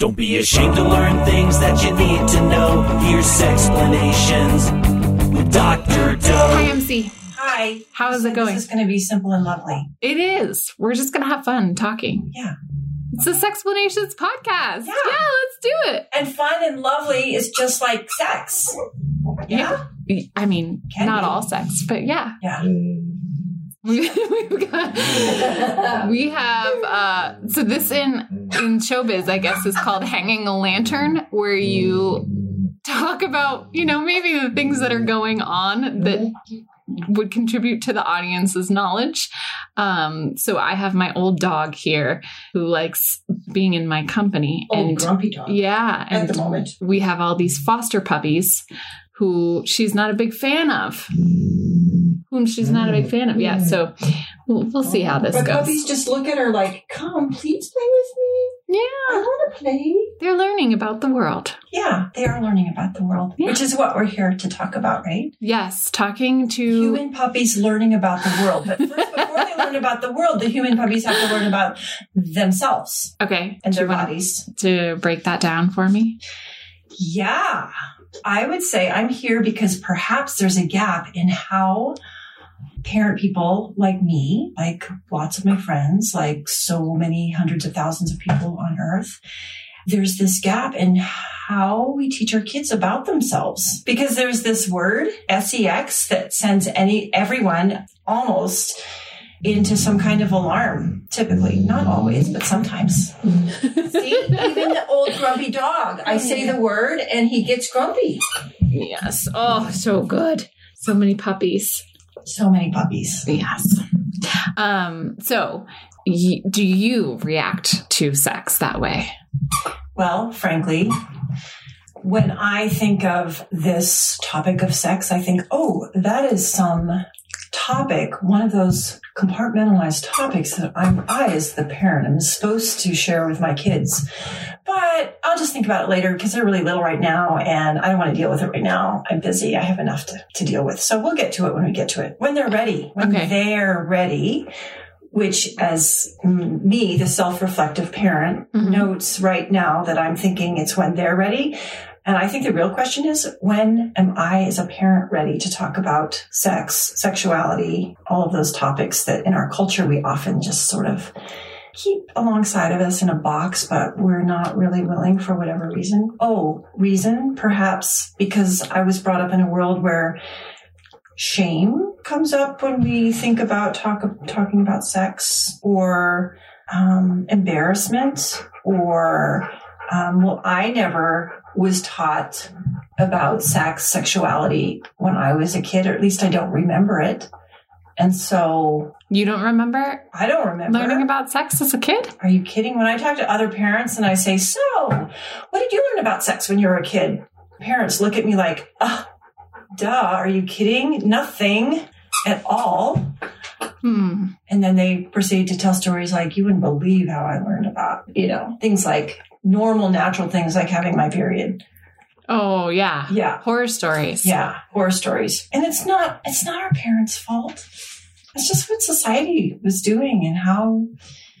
Don't be ashamed to learn things that you need to know. Here's explanations with Dr. Doe. Hi, MC. Hi. How is it going? This is going to be simple and lovely. It is. We're just going to have fun talking. Yeah. It's the Sexplanations podcast. Yeah. let's do it. And fun and lovely is just like sex. Yeah. I mean, Can not be. all sex, but yeah. Yeah. We, we've got, we have uh so this in in showbiz i guess is called hanging a lantern where you talk about you know maybe the things that are going on that would contribute to the audience's knowledge um so i have my old dog here who likes being in my company Oh, and grumpy dog. yeah At and the moment. we have all these foster puppies who she's not a big fan of whom she's not a big fan of yet so we'll, we'll see how this But goes puppies just look at her like, come, please play with me. yeah I want to play. they're learning about the world Yeah, they are learning about the world, Yeah. which is what we're here to talk about, right? yes talking to Human puppies learning about the world. But first, before they learn about the world, the human puppies have to learn about themselves okay and do their bodies. to break that down for me Yeah, I would say I'm here because perhaps there's a gap in how parent people like me, like lots of my friends, like so many hundreds of thousands of people on earth, there's this gap in how we teach our kids about themselves. Because there's this word sex that sends any everyone almost into some kind of alarm typically. Not always but sometimes. See even the old grumpy dog i say the word and he gets grumpy. Yes. Oh so good. So many puppies. So many puppies. Yes. Um so y- do you react to sex that way? Well, frankly, when I think of this topic of sex, I think, oh, that is some topic, one of those compartmentalized topics that I'm, I, as the parent, am supposed to share with my kids. But I'll just think about it later because they're really little right now and I don't want to deal with it right now. I'm busy. I have enough to, to deal with. So we'll get to it when we get to it. When they're ready. When Okay. they're ready, which as me, the self-reflective parent, Mhm. notes right now that I'm thinking it's when they're ready. And I think the real question is when am I, as a parent, ready to talk about sex, sexuality, all of those topics that in our culture we often just sort of keep alongside of us in a box, but we're not really willing for whatever reason. Oh, reason? Perhaps because I was brought up in a world where shame comes up when we think about talk, talking about sex or um, embarrassment or um, well i never was taught about sex sexuality when i was a kid or at least i don't remember it. And so you don't remember i don't remember. learning about sex as a kid? Are you kidding? When i talk to other parents and i say so what did you learn about sex when you were a kid? Parents look at me like uh, duh are you kidding? Nothing at all. Hmm. And then they proceed to tell stories like you wouldn't believe how I learned about, you know, things like normal, natural things like having my period. oh yeah Yeah. horror stories Yeah. Horror stories. And it's not, it's not our parents' fault. It's just what society was doing and how,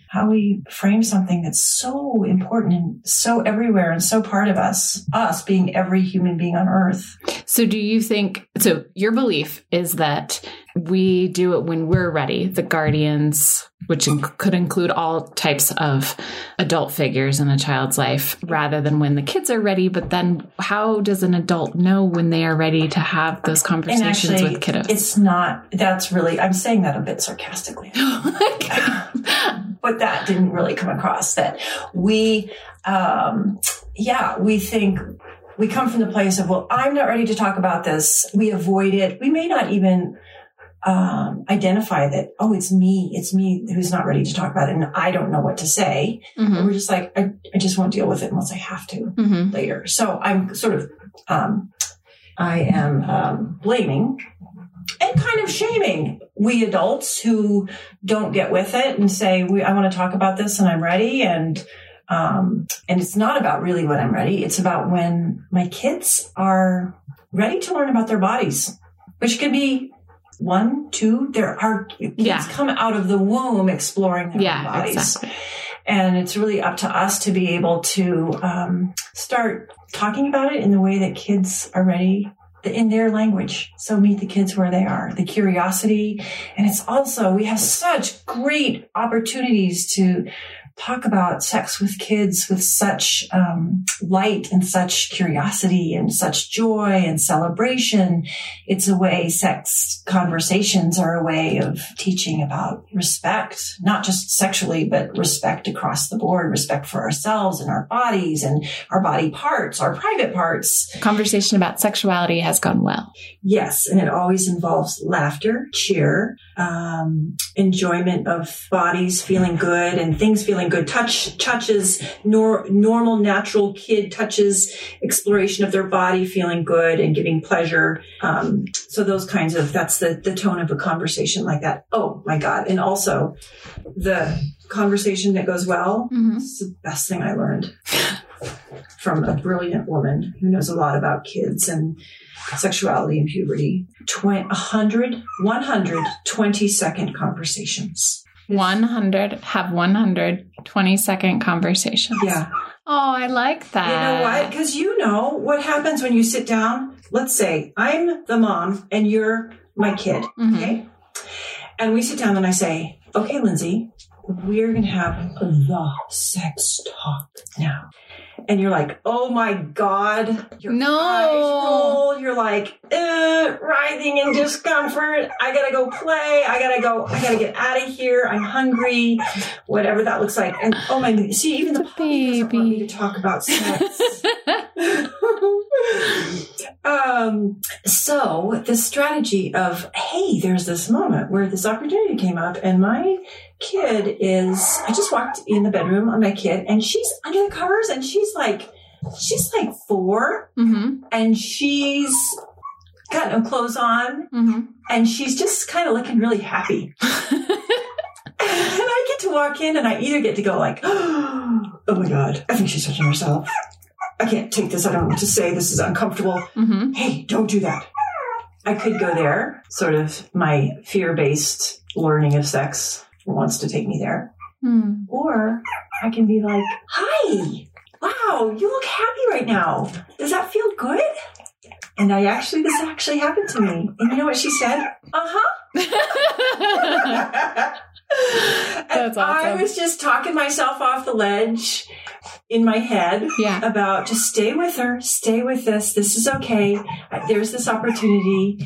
how we frame something that's so important and so everywhere and so part of us, us being every human being on earth. So, do you think so? Your belief is that we do it when we're ready, the guardians, which inc- could include all types of adult figures in a child's life, rather than when the kids are ready. But then, how does an adult know when they are ready to have those conversations actually, with kiddos? it's not, that's really, I'm saying that a bit sarcastically. but that didn't really come across that we um yeah we think we come from the place of well i'm not ready to talk about this we avoid it we may not even um, identify that oh it's me it's me who's not ready to talk about it and i don't know what to say Mhm, we're just like I, I just won't deal with it unless i have to mhm. later. So I'm sort of, um, I am um, blaming and kind of shaming we adults who don't get with it and say, we, I want to talk about this and I'm ready. And, um, and it's not about really when I'm ready. It's about when my kids are ready to learn about their bodies, which can be one, two. There are kids Yeah. come out of the womb exploring their Yeah, bodies. exactly. And it's really up to us to be able to um, start talking about it in the way that kids are ready in their language. So meet the kids where they are, the curiosity. And it's also, we have such great opportunities to talk about sex with kids with such um, light and such curiosity and such joy and celebration. It's a way, sex conversations are a way of teaching about respect, not just sexually, but respect across the board, respect for ourselves and our bodies and our body parts, our private parts. Conversation about sexuality has gone well. Yes, and it always involves laughter, cheer, um, enjoyment of bodies feeling good and things feeling good, touch, touches, nor, normal, natural kid touches, exploration of their body feeling good and giving pleasure. Um, so those kinds of, that's the, the tone of a conversation like that. Oh my God. And also the conversation that goes well. Mhm. It's the best thing I learned from a brilliant woman who knows a lot about kids and sexuality and puberty. Twen- 100, 120 second conversations. 100 have 120 second conversations. Yeah. Oh, I like that. You know what? Because you know what happens when you sit down. Let's say I'm the mom and you're my kid. Mhm. Okay. And we sit down and I say, okay, Lindsey, we're going to have the sex talk now. And you're like, oh my God. Your No. eyes roll. You're like, uh, writhing in discomfort. I got to go play. I got to go. I got to get out of here. I'm hungry. Whatever that looks like. And oh my, see, even the puppy doesn't want me to talk about sex. um, so the strategy of, hey, there's this moment where this opportunity came up, and my kid is, I just walked in the bedroom on my kid, and she's under the covers, and she's like, she's like four, Mm-hmm. and she's got no clothes on, Mm-hmm. and she's just kind of looking really happy. And I get to walk in and I either get to go like, oh my God, I think she's touching herself. I can't take this. I don't know what to say. This is uncomfortable. Mm-hmm. Hey, don't do that. I could go there, sort of my fear based learning of sex wants to take me there. Mm. Or I can be like, hi, wow, you look happy right now. Does that feel good? And I actually, this actually happened to me. And you know what she said? Uh huh. That's I was just talking myself off the ledge in my head Yeah. about just stay with her, stay with this. This is okay. There's this opportunity.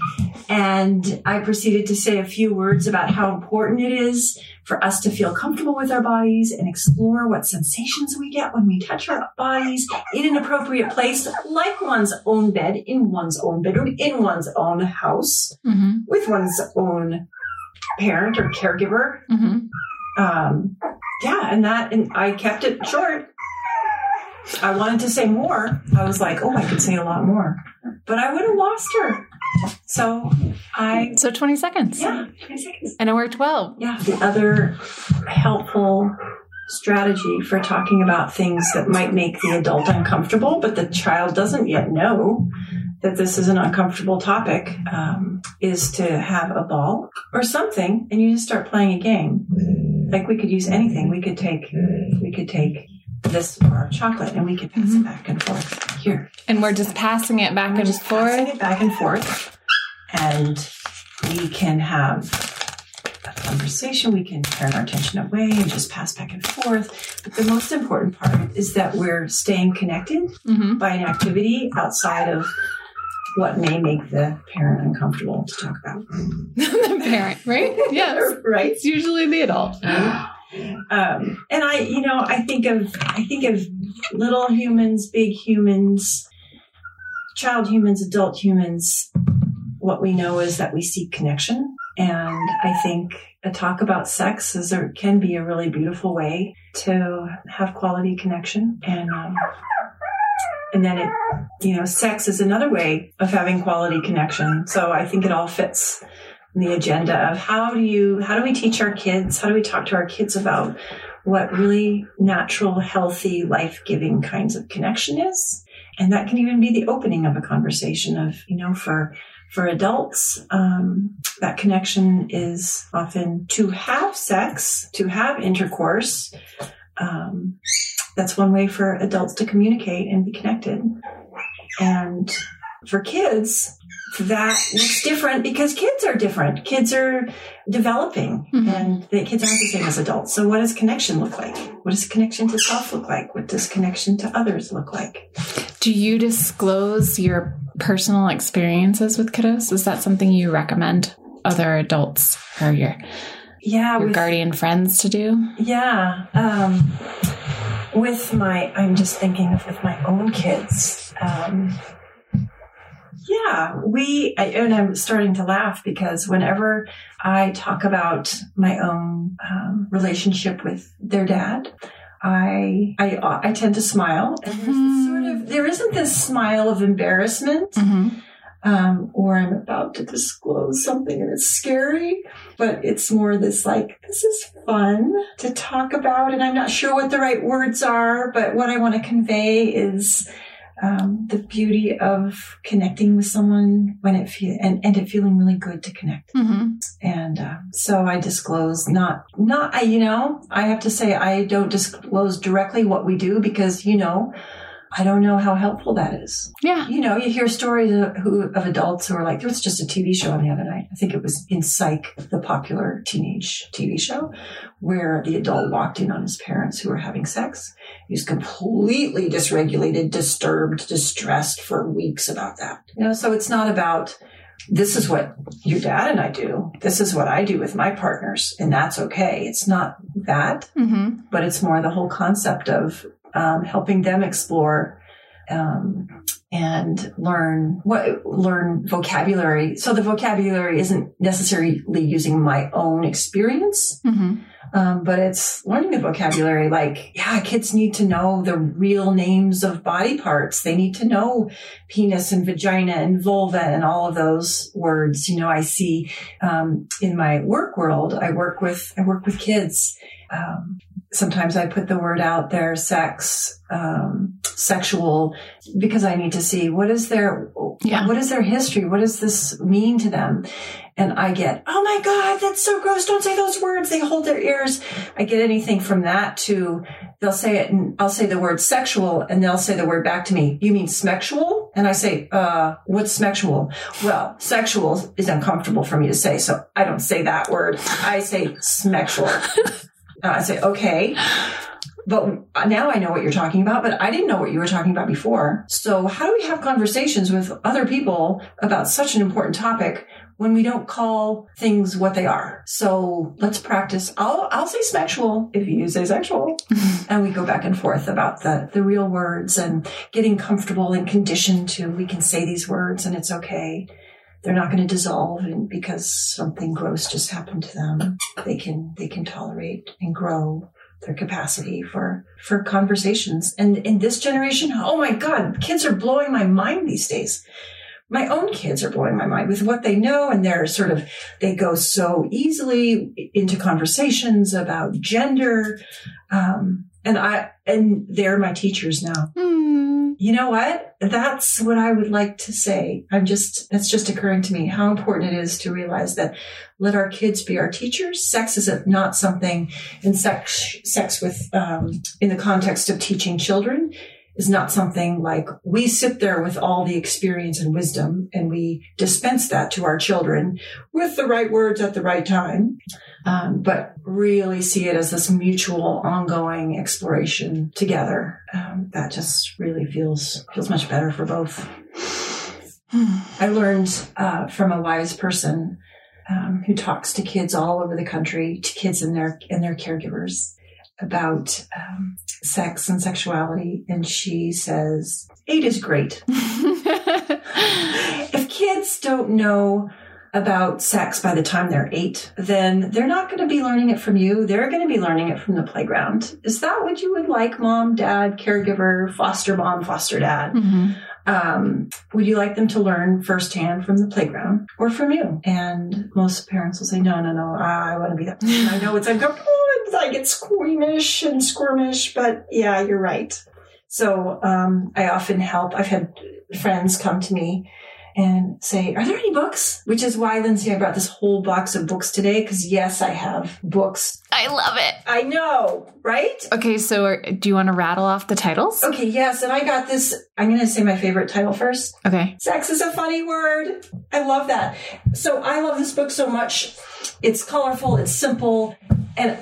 And I proceeded to say a few words about how important it is for us to feel comfortable with our bodies and explore what sensations we get when we touch our bodies in an appropriate place, like one's own bed, in one's own bedroom, in one's own house, Mm-hmm. with one's own parent or caregiver Mm-hmm. um, yeah, and that, and I kept it short. I wanted to say more. I was like, oh, I could say a lot more, but I would have lost her. So I, So 20 seconds. yeah, 20 seconds. And it worked well. Yeah, the other helpful strategy for talking about things that might make the adult uncomfortable, but the child doesn't yet know that this is an uncomfortable topic, um, is to have a ball or something, and you just start playing a game. Like we could use anything. We could take, we could take this or our chocolate, and we can pass it back and forth. Here, And we're just passing it back we're and just passing forth. it back and forth, and we can have a conversation. We can turn our attention away and just pass back and forth. But the most important part is that we're staying connected Mm-hmm. by an activity outside of what may make the parent uncomfortable to talk about. the parent, right? Yes. right. It's usually the adult. Um, and I, you know, I think of I think of little humans, big humans, child humans, adult humans. What we know is that we seek connection, and I think a talk about sex is or can be a really beautiful way to have quality connection, and um, and then it, you know, sex is another way of having quality connection. So I think it all fits the agenda of how do you how do we teach our kids how do we talk to our kids about what really natural healthy life-giving kinds of connection is and that can even be the opening of a conversation of you know for for adults um, that connection is often to have sex to have intercourse um, that's one way for adults to communicate and be connected. And for kids, that looks different because kids are different. Kids are developing Mhm. and the kids aren't the same as adults. So what does connection look like? What does connection to self look like? What does connection to others look like? Do you disclose your personal experiences with kiddos? Is that something you recommend other adults or your Yeah, your with- guardian friends to do? Yeah. Um, with my, I'm just thinking of with my own kids. Um, yeah, we, I, and I'm starting to laugh because whenever I talk about my own um, relationship with their dad, I, I, I tend to smile. And there's this sort of, there isn't this smile of embarrassment Mm-hmm. um, or I'm about to disclose something and it's scary, but it's more this like, this is fun to talk about. And I'm not sure what the right words are, but what I want to convey is um, the beauty of connecting with someone when it feel and, and it feeling really good to connect. Mm-hmm. And uh, so I disclose not not I you know I have to say I don't disclose directly what we do because you know I don't know how helpful that is Yeah. you know, you hear stories of, who, of adults who are like, there was just a TV show on the other night. I think it was in Psych, the popular teenage TV show, where the adult walked in on his parents who were having sex. He was completely dysregulated, disturbed, distressed for weeks about that. You know, so it's not about, this is what your dad and I do. This is what I do with my partners, and that's okay. It's not that Mm-hmm. but it's more the whole concept of um, helping them explore um, and learn what learn vocabulary. So the vocabulary isn't necessarily using my own experience, Mm-hmm. um, but it's learning the vocabulary. Like, yeah, kids need to know the real names of body parts. They need to know penis and vagina and vulva and all of those words. You know, I see um, in my work world. I work with I work with kids. Um, sometimes I put the word out there, sex, um, sexual, because I need to see what is their Yeah. what is their history. What does this mean to them? And I get, oh my God, that's so gross. Don't say those words. They hold their ears. I get anything from that to they'll say it and I'll say the word sexual and they'll say the word back to me. You mean smexual? And I say, uh, what's smexual? Well, sexual is uncomfortable for me to say. So I don't say that word. I say smexual. Uh, I say, okay. But now I know what you're talking about, but I didn't know what you were talking about before. So how do we have conversations with other people about such an important topic when we don't call things what they are? So let's practice. I'll, I'll say sexual if you say sexual. and we go back and forth about the, the real words and getting comfortable and conditioned to we can say these words and it's okay. They're not going to dissolve and because something gross just happened to them. They can, they can tolerate and grow their capacity for for conversations and in this generation oh my god kids are blowing my mind these days my own kids are blowing my mind with what they know and they're sort of they go so easily into conversations about gender um, and i and they're my teachers now Mm. You know what? That's what I would like to say. I'm just, that's just occurring to me how important it is to realize that let our kids be our teachers. Sex is not something in sex, sex with, um, in the context of teaching children is not something like we sit there with all the experience and wisdom and we dispense that to our children with the right words at the right time. Um, but really see it as this mutual ongoing exploration together. Um, that just really feels, feels much better for both. I learned uh, from a wise person um, who talks to kids all over the country, to kids and their and their caregivers about um, sex and sexuality, and she says eight is great. if kids don't know about sex by the time they're eight, then they're not going to be learning it from you. They're going to be learning it from the playground. Is that what you would like, mom, dad, caregiver, foster mom, foster dad? Mhm. um, would you like them to learn firsthand from the playground or from you? And most parents will say, no, no, no, I, I want to be that person. I know it's uncomfortable I get squeamish and squirmish, but yeah, you're right. So um, I often help. I've had friends come to me and say, Are there any books? Which is why, Lindsey, I brought this whole box of books today because, yes, I have books. I love it. I know, right? Okay, so are, do you want to rattle off the titles? Okay, yes, and I got this. I'm going to say my favorite title first. Okay. Sex is a funny word. I love that. So I love this book so much. It's colorful, it's simple, and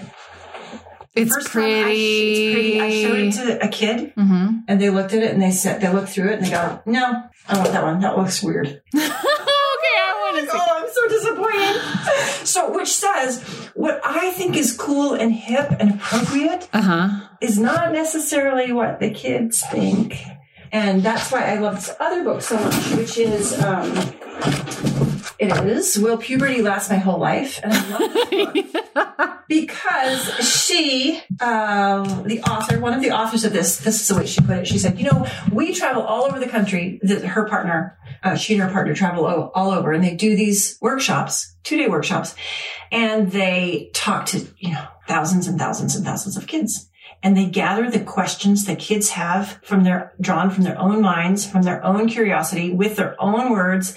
It's first pretty. time I, it's pretty. I showed it to a kid, hmm and they looked at it and they said they looked through it and they go, "No, I want that one. That looks weird." okay, I want to see. Oh, I'm so disappointed. So, which says what I think is cool and hip and appropriate Uh huh. is not necessarily what the kids think. And that's why I love this other book so much, which is, um, it is Will Puberty Last My Whole Life? And I love this book because she, um, the author, one of the authors of this, this is the way she put it. She said, you know, we travel all over the country. The, her partner, uh, she and her partner travel o- all over and they do these workshops, two day workshops, and they talk to, you know, thousands and thousands and thousands of kids. And they gather the questions that kids have from their, drawn from their own minds, from their own curiosity, with their own words.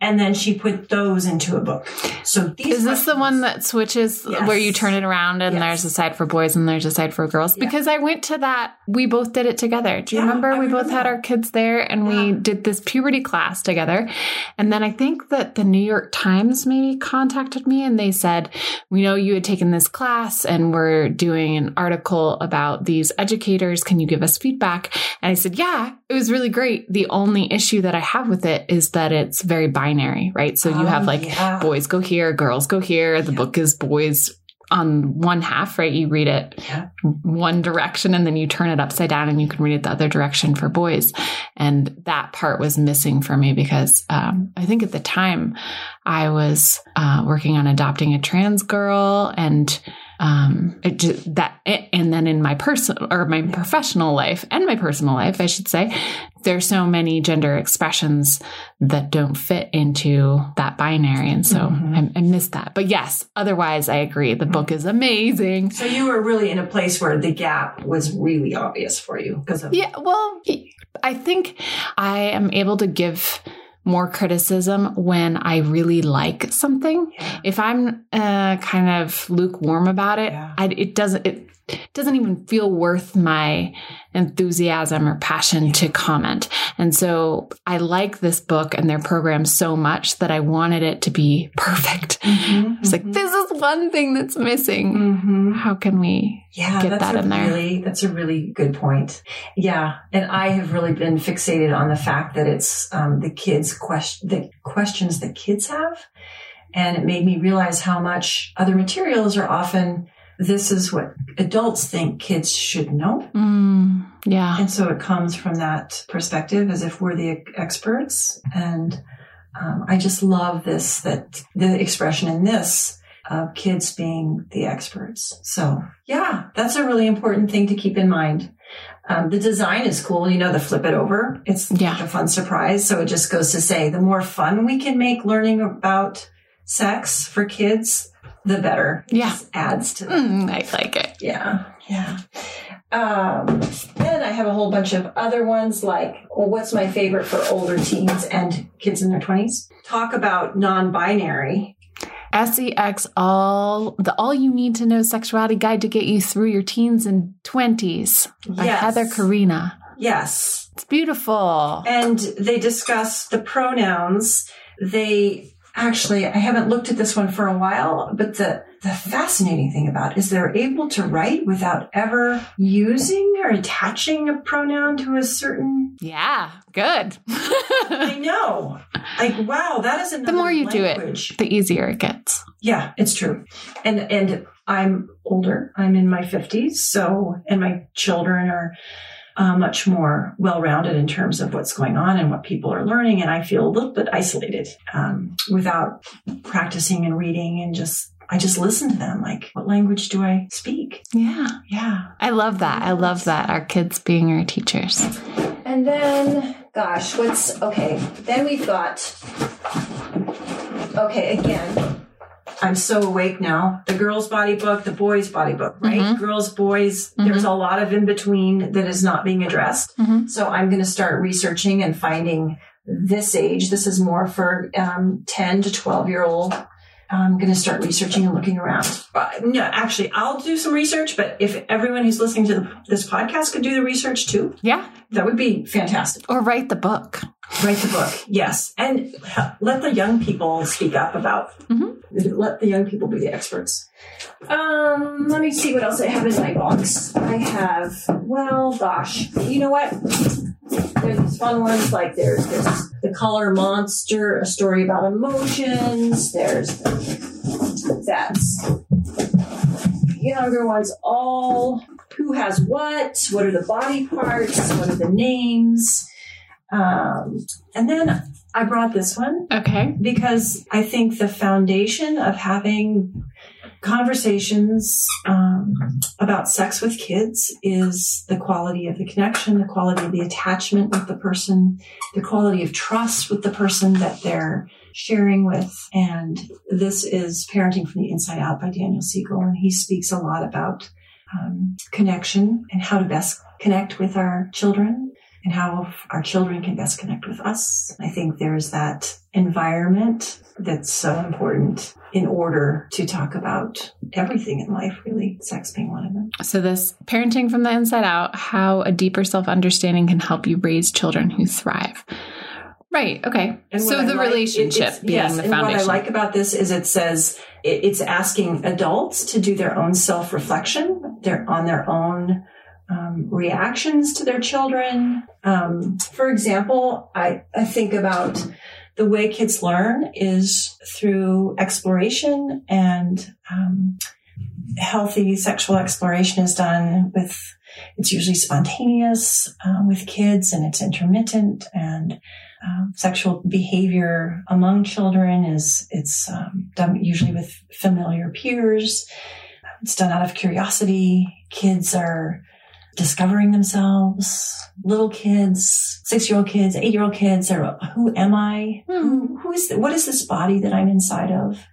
And then she put those into a book. So these Is this the one that switches Yes. where you turn it around and Yes. there's a side for boys and there's a side for girls? Yeah. Because I went to that, we both did it together. Do you Yeah, remember? I we both had that. our kids there and we did this puberty class together. And then I think that the New York Times maybe contacted me and they said, We know you had taken this class and we're doing an article about these educators. Can you give us feedback? And I said, Yeah, it was really great. The only issue that I have with it is that it's very binary, right? So you Oh, have like yeah. boys go here, girls go here. The Yeah. book is boys on one half, right? You read it Yeah. one direction and then you turn it upside down and you can read it the other direction for boys. And that part was missing for me because um, I think at the time I was uh, working on adopting a trans girl and um it just, that and then in my personal or my professional life and my personal life i should say there's so many gender expressions that don't fit into that binary and so Mhm. I, I missed that. But yes otherwise i agree. The book is amazing. So you were really in a place where the gap was really obvious for you because of yeah well i think i am able to give more criticism when I really like something. Yeah. If I'm uh, kind of lukewarm about it, Yeah. I, it doesn't it doesn't even feel worth my enthusiasm or passion to comment. And so I like this book and their program so much that I wanted it to be perfect. Mhm, It's like mhm. this is one thing that's missing. Mhm. How can we? Yeah, get that in there. Really, that's a really good point. Yeah, and I have really been fixated on the fact that it's um, the kids' question, the questions that kids have, and it made me realize how much other materials are often. This is what adults think kids should know. Mm, yeah. And so it comes from that perspective as if we're the experts. And um, I just love this, that the expression in this of kids being the experts. So yeah, that's a really important thing to keep in mind. Um, the design is cool. You know, the flip it over. It's Yeah. a fun surprise. So it just goes to say the more fun we can make learning about sex for kids, the better. Yeah. just adds to Mm, I like it. yeah, yeah. Um, then I have a whole bunch of other ones like, well, what's my favorite for older teens and kids in their 20s? Talk about non binary. SEX all the all you need to know sexuality guide to get you through your teens and 20s by Yes. Heather Corinna. Yes. It's beautiful. And they discuss the pronouns. They actually, I haven't looked at this one for a while, but the, the fascinating thing about it is they're able to write without ever using or attaching a pronoun to a certain Yeah, good. I know. Like, wow, that is another the more you do it, the easier it gets. Yeah, it's true. And and I'm older. I'm in my 50s, so and my children are uh, much more well-rounded in terms of what's going on and what people are learning, and I feel a little bit isolated um, without practicing and reading and just. I just listen to them. Like, what language do I speak? Yeah. Yeah. I love that. I love that. Our kids being our teachers. And then, gosh, what's okay? Then we've got, okay, again, I'm so awake now. The girls' body book, the boys' body book, right? Mhm. Girls, boys, there's a lot of in between that is not being addressed. Mhm. So I'm going to start researching and finding this age. This is more for um, 10 to 12 year old. I'm going to start researching and looking around. Uh, no, actually, I'll do some research, but if everyone who's listening to the, this podcast could do the research too, Yeah. that would be fantastic. Or write the book. Write the book, yes. And let the young people speak up about, Mhm. let the young people be the experts. Um, let me see what else I have in my box. I have, well, gosh, you know what? There's these fun ones like there's this The Color Monster, a story about emotions. There's that's younger ones all who has what, what are the body parts, what are the names. Um, and then I brought this one Okay. because I think the foundation of having conversations um, about sex with kids is the quality of the connection, the quality of the attachment with the person, the quality of trust with the person that they're sharing with. And this is Parenting from the Inside Out by Daniel Siegel. And he speaks a lot about um, connection and how to best connect with our children and how our children can best connect with us. I think there's that environment that's so important in order to talk about everything in life, really, sex being one of them. So, this parenting from the inside out, how a deeper self understanding can help you raise children who thrive. Right. Okay. And so, the like- relationship it- being yes, the and foundation. what I like about this is it says it, it's asking adults to do their own self reflection. They're on their own um, reactions to their children. Um, for example, I, I think about the way kids learn is through exploration and um, healthy sexual exploration is done with it's usually spontaneous uh, with kids and it's intermittent and um, sexual behavior among children is it's um, done usually with familiar peers. It's done out of curiosity. Kids are discovering themselves little kids six year old kids eight year old kids are who am i? Who, who is what is this body that i'm inside of?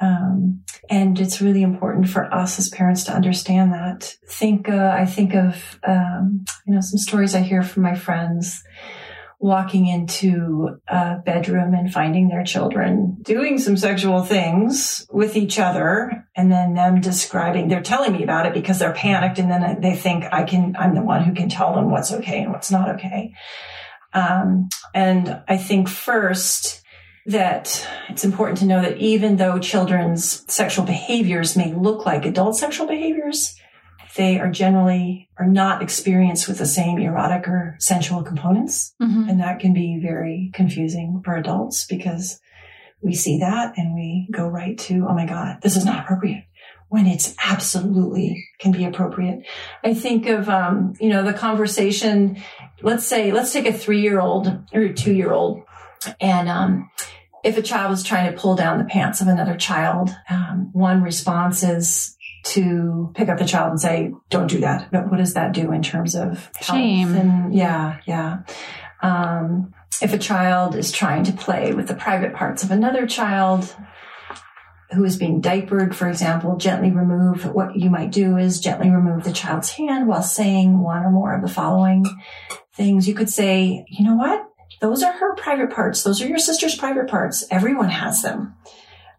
Um, and it's really important for us as parents to understand that. Think uh, i think of um, you know some stories i hear from my friends walking into a bedroom and finding their children doing some sexual things with each other and then them describing they're telling me about it because they're panicked and then they think i can i'm the one who can tell them what's okay and what's not okay. Um, and i think first that it's important to know that even though children's sexual behaviors may look like adult sexual behaviors they are generally are not experienced with the same erotic or sensual components Mhm. and that can be very confusing for adults because we see that and we go right to, oh my God, this is not appropriate when it's absolutely can be appropriate. I think of, um, you know, the conversation, let's say, let's take a three year old or a two year old and, um, if a child is trying to pull down the pants of another child, um, one response is to pick up the child and say, "Don't do that." But what does that do in terms of Shame. And yeah, yeah. Um, if a child is trying to play with the private parts of another child who is being diapered, for example, gently remove. What you might do is gently remove the child's hand while saying one or more of the following things. You could say, "You know what?" Those are her private parts. Those are your sister's private parts. Everyone has them.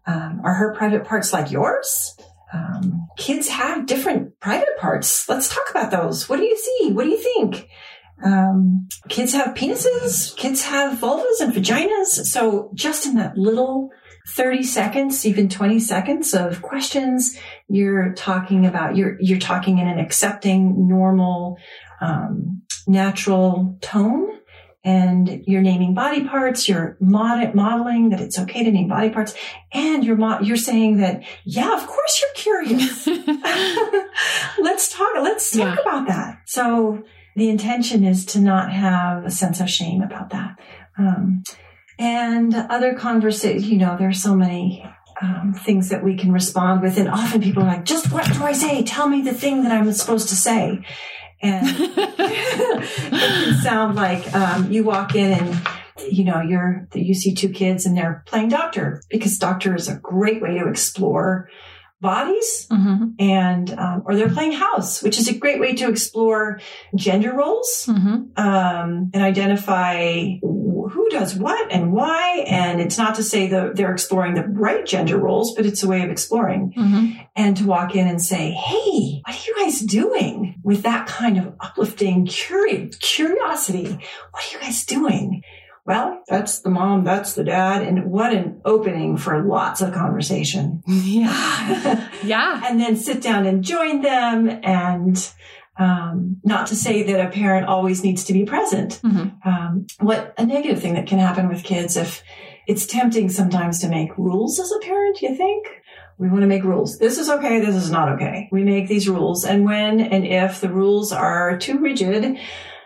Um, are her private parts like yours? Um, kids have different private parts. Let's talk about those. What do you see? What do you think? Um, kids have penises. Kids have vulvas and vaginas. So just in that little 30 seconds, even 20 seconds of questions, you're talking about, you're, you're talking in an accepting, normal, um, natural tone and you're naming body parts, you're mod- modeling that it's okay to name body parts, and you're mo- you're saying that yeah, of course you're curious. let's talk. Let's talk Yeah. about that. So the intention is to not have a sense of shame about that. Um, and other conversations, you know, there's so many um, things that we can respond with, and often people are like, "Just what do I say? Tell me the thing that I'm supposed to say." And it can sound like um, you walk in and you know you're you see two kids and they're playing doctor because doctor is a great way to explore bodies Mhm. and um, or they're playing house which is a great way to explore gender roles Mhm. um, and identify who does what and why. And it's not to say that they're exploring the right gender roles, but it's a way of exploring. Mm-hmm. And to walk in and say, Hey, what are you guys doing with that kind of uplifting curi- curiosity? What are you guys doing? Well, that's the mom, that's the dad. And what an opening for lots of conversation. Yeah. Yeah. and then sit down and join them and um, not to say that a parent always needs to be present. Mhm. Um, what a negative thing that can happen with kids if it's tempting sometimes to make rules as a parent, you think? We want to make rules. This is okay. This is not okay. We make these rules. And when and if the rules are too rigid,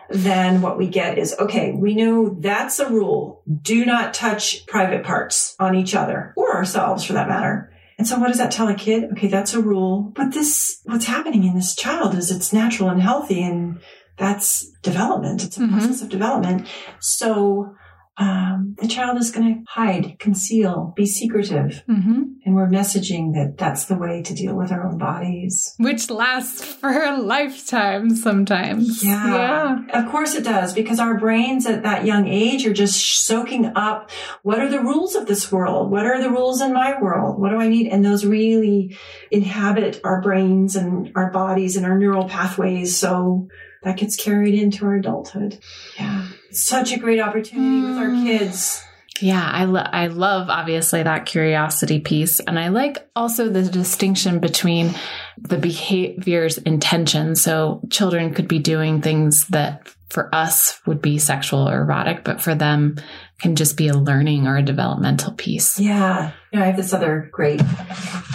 then what we get is, okay, we know that's a rule. Do not touch private parts on each other or ourselves for that matter. And so what does that tell a kid? Okay, that's a rule. But this, what's happening in this child is it's natural and healthy and that's development. It's a Mhm. process of development. So, um, the child is going to hide, conceal, be secretive. hmm And we're messaging that that's the way to deal with our own bodies. Which lasts for a lifetime sometimes. Yeah. Of course it does, because our brains at that young age are just soaking up what are the rules of this world? What are the rules in my world? What do I need? And those really inhabit our brains and our bodies and our neural pathways. So that gets carried into our adulthood. Yeah. Such a great opportunity with our Mm. kids. Yeah, I, lo- I love obviously that curiosity piece. And I like also the distinction between the behavior's intention. So children could be doing things that for us would be sexual or erotic, but for them can just be a learning or a developmental piece. Yeah. You know, I have this other great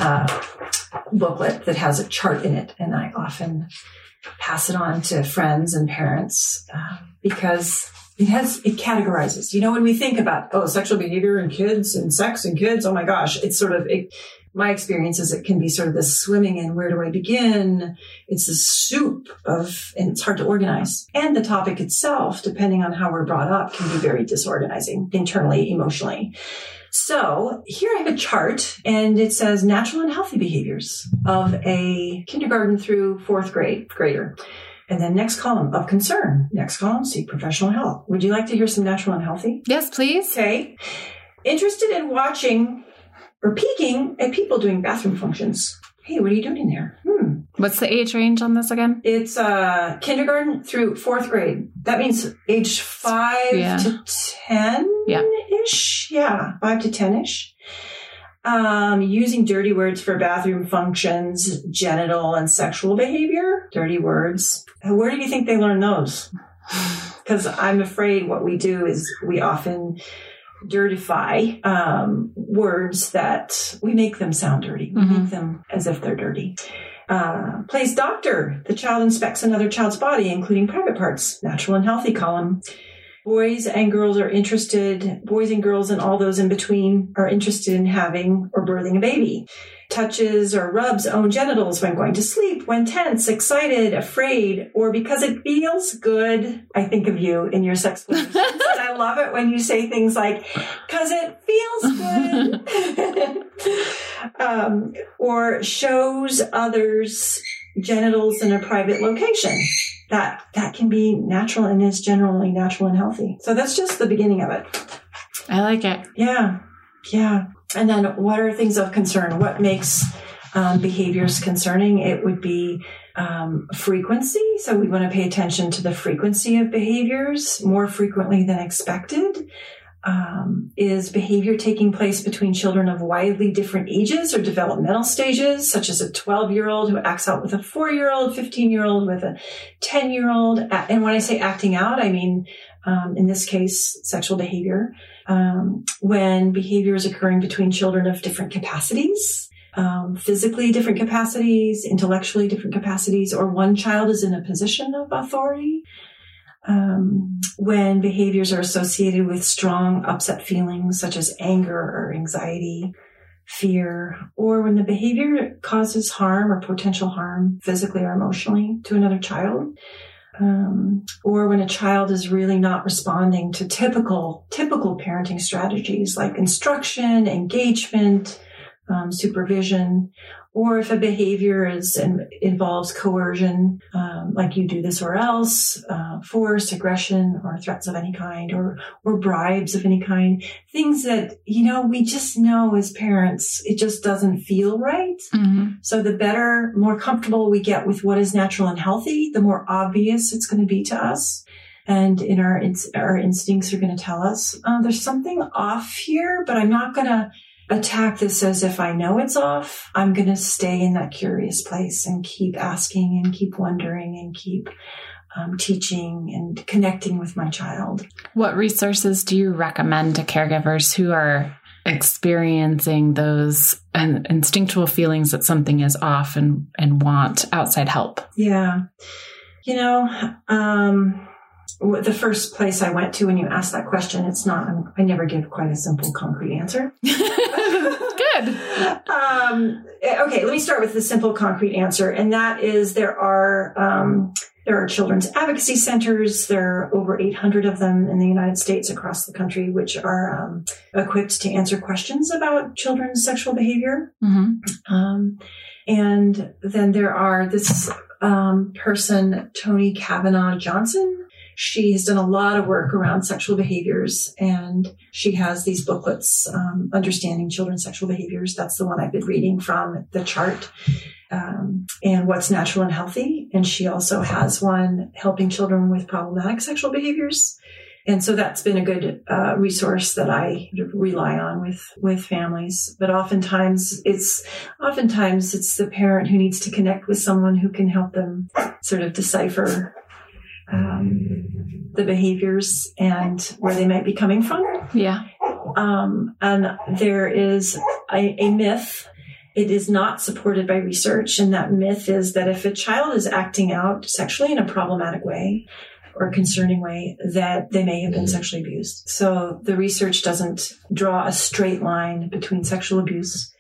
uh, booklet that has a chart in it, and I often pass it on to friends and parents uh, because it has it categorizes. You know, when we think about oh, sexual behavior and kids and sex and kids, oh my gosh, it's sort of it, my experience is it can be sort of this swimming in where do I begin? It's this soup of, and it's hard to organize. And the topic itself, depending on how we're brought up, can be very disorganizing internally, emotionally. So here I have a chart and it says natural and healthy behaviors of a kindergarten through fourth grade grader. And then next column of concern. Next column, seek professional help. Would you like to hear some natural and healthy? Yes, please. Okay. Interested in watching or peeking at people doing bathroom functions. Hey, what are you doing in there? Hmm. What's the age range on this again? It's uh, kindergarten through fourth grade. That means age five Yeah. to ten Yeah. ish. Yeah, five to ten ish. Um, using dirty words for bathroom functions, genital and sexual behavior. Dirty words. Where do you think they learn those? Because I'm afraid what we do is we often dirtify um, words that we make them sound dirty. We Mhm. make them as if they're dirty. Uh, plays doctor. The child inspects another child's body, including private parts. Natural and healthy column. Boys and girls are interested, boys and girls and all those in between are interested in having or birthing a baby. Touches or rubs own genitals when going to sleep, when tense, excited, afraid, or because it feels good. I think of you in your sex and I love it when you say things like, because it feels good. um, or shows others genitals in a private location that that can be natural and is generally natural and healthy. So that's just the beginning of it. I like it. Yeah, yeah. And then what are things of concern? What makes um, behaviors concerning? It would be um, frequency. So we want to pay attention to the frequency of behaviors more frequently than expected. Um, is behavior taking place between children of widely different ages or developmental stages, such as a 12 year old who acts out with a four year old, 15 year old with a 10 year old? And when I say acting out, I mean, um, in this case, sexual behavior. Um, when behavior is occurring between children of different capacities, um, physically different capacities, intellectually different capacities, or one child is in a position of authority. Um, when behaviors are associated with strong upset feelings such as anger or anxiety, fear, or when the behavior causes harm or potential harm physically or emotionally to another child, um, or when a child is really not responding to typical typical parenting strategies like instruction, engagement, um, supervision, or if a behavior is and involves coercion, um, like you do this or else, uh, force, aggression, or threats of any kind, or or bribes of any kind, things that you know we just know as parents it just doesn't feel right. Mhm. So the better, more comfortable we get with what is natural and healthy, the more obvious it's going to be to us. And in our our instincts are going to tell us uh, there's something off here, but I'm not going to attack this as if I know it's off. I'm going to stay in that curious place and keep asking and keep wondering and keep um, teaching and connecting with my child. What resources do you recommend to caregivers who are experiencing those and instinctual feelings that something is off and, and want outside help? Yeah. You know, um, the first place I went to when you asked that question, it's not, I never give quite a simple, concrete answer. Good. um, okay, let me start with the simple, concrete answer, and that is there are um, there are children's advocacy centers. There are over 800 of them in the United States across the country, which are um, equipped to answer questions about children's sexual behavior. hmm Um, and then there are this um, person, Toni Cavanagh Johnson. She has done a lot of work around sexual behaviors, and she has these booklets, um, Understanding Children's Sexual Behaviors. That's the one I've been reading from the chart, um, and What's Natural and Healthy. And she also has one helping children with problematic sexual behaviors. And so that's been a good uh, resource that I rely on with with families. But oftentimes it's oftentimes it's the parent who needs to connect with someone who can help them sort of decipher um, the behaviors and where they might be coming from. Yeah. Um, and there is a, a myth. It is not supported by research. And that myth is that if a child is acting out sexually in a problematic way or concerning way, that they may have been sexually abused. So the research doesn't draw a straight line between sexual abuse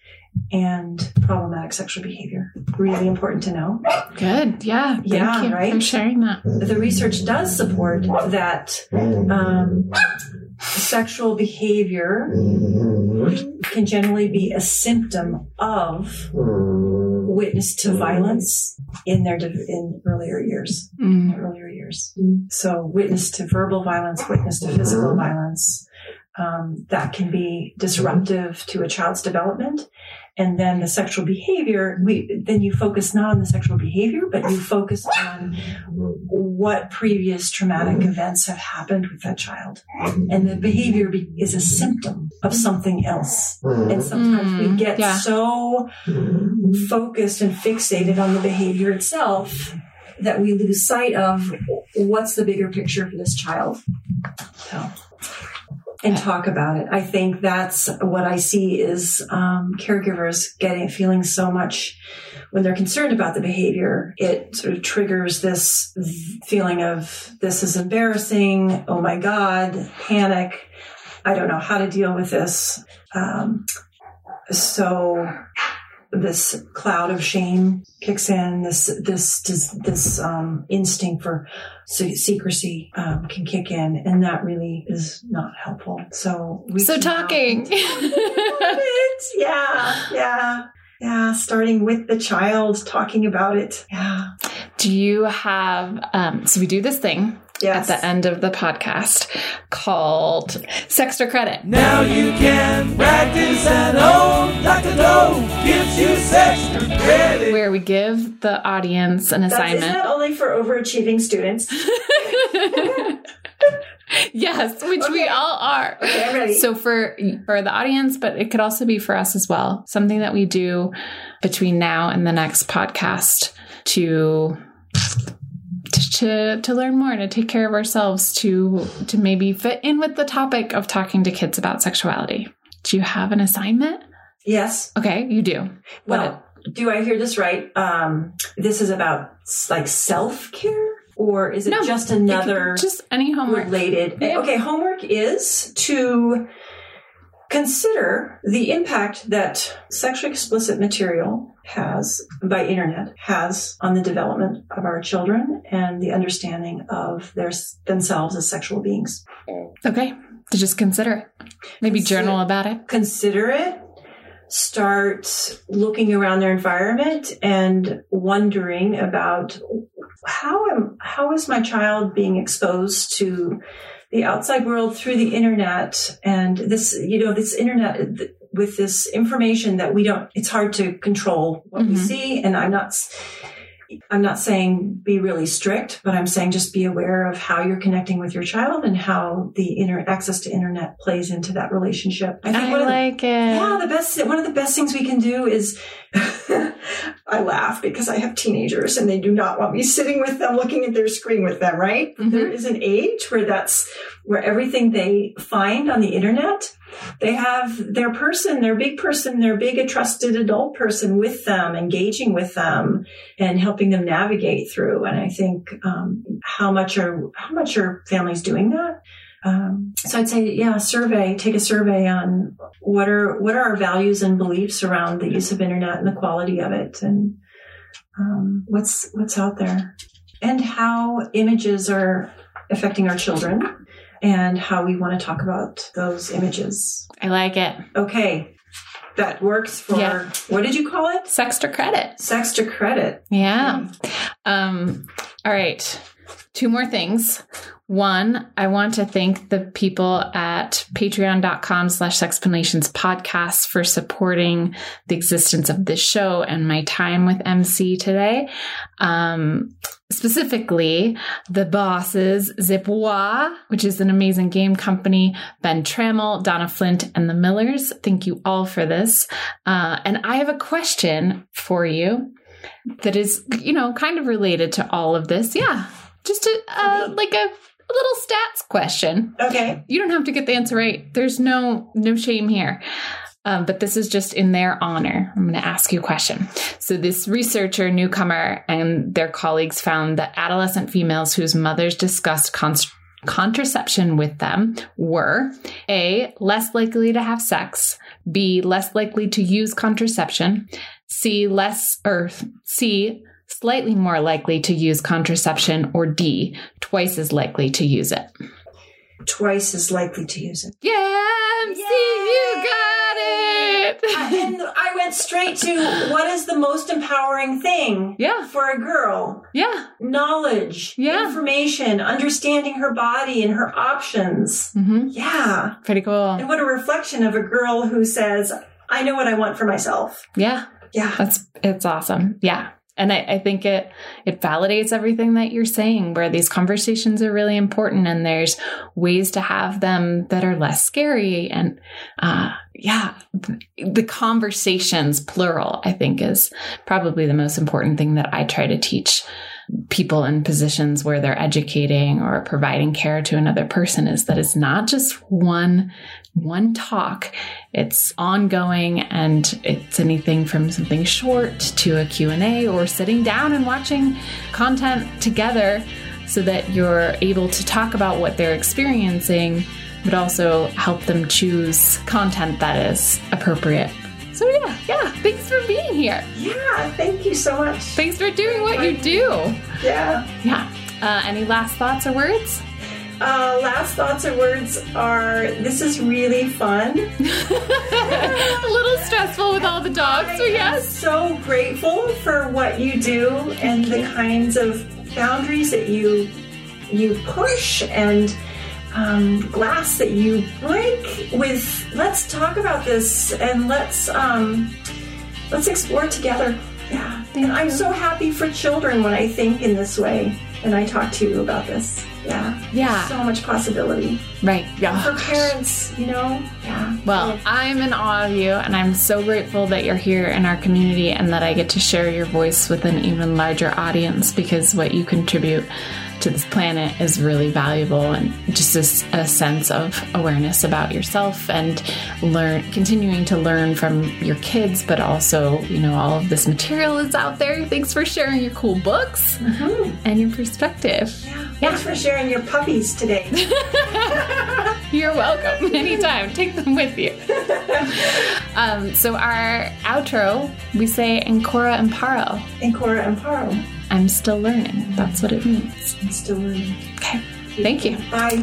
and problematic sexual behavior. Really important to know. Good. Yeah. Thank Yeah, right? sharing that. the research does support that um, sexual behavior can generally be a symptom of witness to violence in their in earlier years Mm. earlier years so witness to verbal violence witness to physical violence um, that can be disruptive to a child's development. And then the sexual behavior we then you focus not on the sexual behavior but you focus on what previous traumatic events have happened with that child. And the behavior be- is a symptom of something else. And sometimes we Mm, get yeah. so focused and fixated on the behavior itself that we lose sight of what's the bigger picture for this child. So and talk about it. I think that's what i see is um, caregivers getting feeling so much when they're concerned about the behavior it sort of triggers this feeling of this is embarrassing oh my god panic i don't know how to deal with this. Um, so this cloud of shame kicks in. This this this, this um, instinct for secrecy um, can kick in, and that really is not helpful. So So talking. it. Yeah, yeah, yeah. Starting with the child, talking about it. Yeah. do you have um so we do this thing Yes. at the end of the podcast called Sextra Credit. Now you can practice and own Dr. Doe gives you extra credit. Where we give the audience an That's, isn't assignment. that only for overachieving students? yes, which we all are. Okay, I'm ready. So for for the audience, but it could also be for us as well. Something that we do between now and the next podcast to to to, learn more, to take care of ourselves, to to maybe fit in with the topic of talking to kids about sexuality. Do you have an assignment? yes. Okay, you do. What Well, do I hear this right? Um, this is about like self care, or is it No, just another just any homework. related? Yeah. Okay, homework is to consider the impact that sexually explicit material has by internet has on the development of our children and the understanding of their themselves as sexual beings. Oh. Okay, to just consider it. Maybe Consider- journal about it. consider it start looking around their environment and wondering about how am how is my child being exposed to the outside world through the internet and this you know this internet with this information that we don't it's hard to control what we Mhm. see and i'm not i'm not saying be really strict but i'm saying just be aware of how you're connecting with your child and how the inter- access to internet plays into that relationship I, one of the- like it. yeah, the best one of the best things we can do is I laugh because I have teenagers and they do not want me sitting with them looking at their screen with them, right? Mhm. There is an age where that's where everything they find on the internet, they have their person, their big person, their big trusted adult person with them, engaging with them and helping them navigate through. And I think um, how much are how much are families doing that? Um, so I'd say, yeah, survey, take a survey on what are what are our values and beliefs around the use of internet and the quality of it, and um, what's what's out there, and how images are affecting our children, and how we want to talk about those images. I like it. Okay, that works for Yeah. what did you call it? Sextra credit. Sextra credit. Yeah. Um, all right. Two more things. One, I want to thank the people at patreon.com slash sexplanations podcast for supporting the existence of this show and my time with MC today. Um, specifically, the bosses, Zipwa, which is an amazing game company, Ben Trammell, Donna Flint, and the Millers. Thank you all for this. Uh, and I have a question for you that is, you know, kind of related to all of this. Yeah. Just a, uh, like a, a little stats question. Okay. You don't have to get the answer right. There's no no shame here. Um, but this is just in their honor. I'm going to ask you a question. So, this researcher, Newcomer, and their colleagues found that adolescent females whose mothers discussed const- contraception with them were A, less likely to have sex, B, less likely to use contraception, C, less, or C, slightly more likely to use contraception, or D, twice as likely to use it. Twice as likely to use it. Yeah, MC, you got it. I- and I went straight to what is the most empowering thing Yeah. for a girl? yeah. Knowledge, Yeah. information, understanding her body and her options. hmm Yeah. Pretty cool. And what a reflection of a girl who says, I know what I want for myself. Yeah. Yeah. That's it's awesome. Yeah. And I, I think it it validates everything that you're saying, where these conversations are really important and there's ways to have them that are less scary. And uh yeah, the conversations, plural, I think is probably the most important thing that I try to teach people in positions where they're educating or providing care to another person is that it's not just one one talk it's ongoing and it's anything from something short to a q&a or sitting down and watching content together so that you're able to talk about what they're experiencing but also help them choose content that is appropriate so yeah yeah thanks for being here Yeah. Thank you so much. thanks for doing what you do Yeah. yeah uh, any last thoughts or words Uh, last thoughts or words are this is really fun. a little stressful with all the dogs but I'm yes. so grateful for what you do and the kinds of boundaries that you you push and um, glass that you break with let's talk about this and let's um, let's explore together. Yeah. Thank and i'm so happy for children when i think in this way and i talk to you about this. Yeah. Yeah. so much possibility. Right. Yeah. For parents you know? Yeah. Well, I'm in awe of you, and I'm so grateful that you're here in our community and that I get to share your voice with an even larger audience because what you contribute to this planet is really valuable and just this, a sense of awareness about yourself and learn continuing to learn from your kids but also you know all of this material is out there thanks for sharing your cool books and your perspective Yeah. thanks for sharing your puppies today You're welcome. Anytime. Take them with you. um, so, our outro, we say Ancora Imparo. Ancora Imparo I'm still learning. That's what it means. i'm still learning Okay. Thank you. bye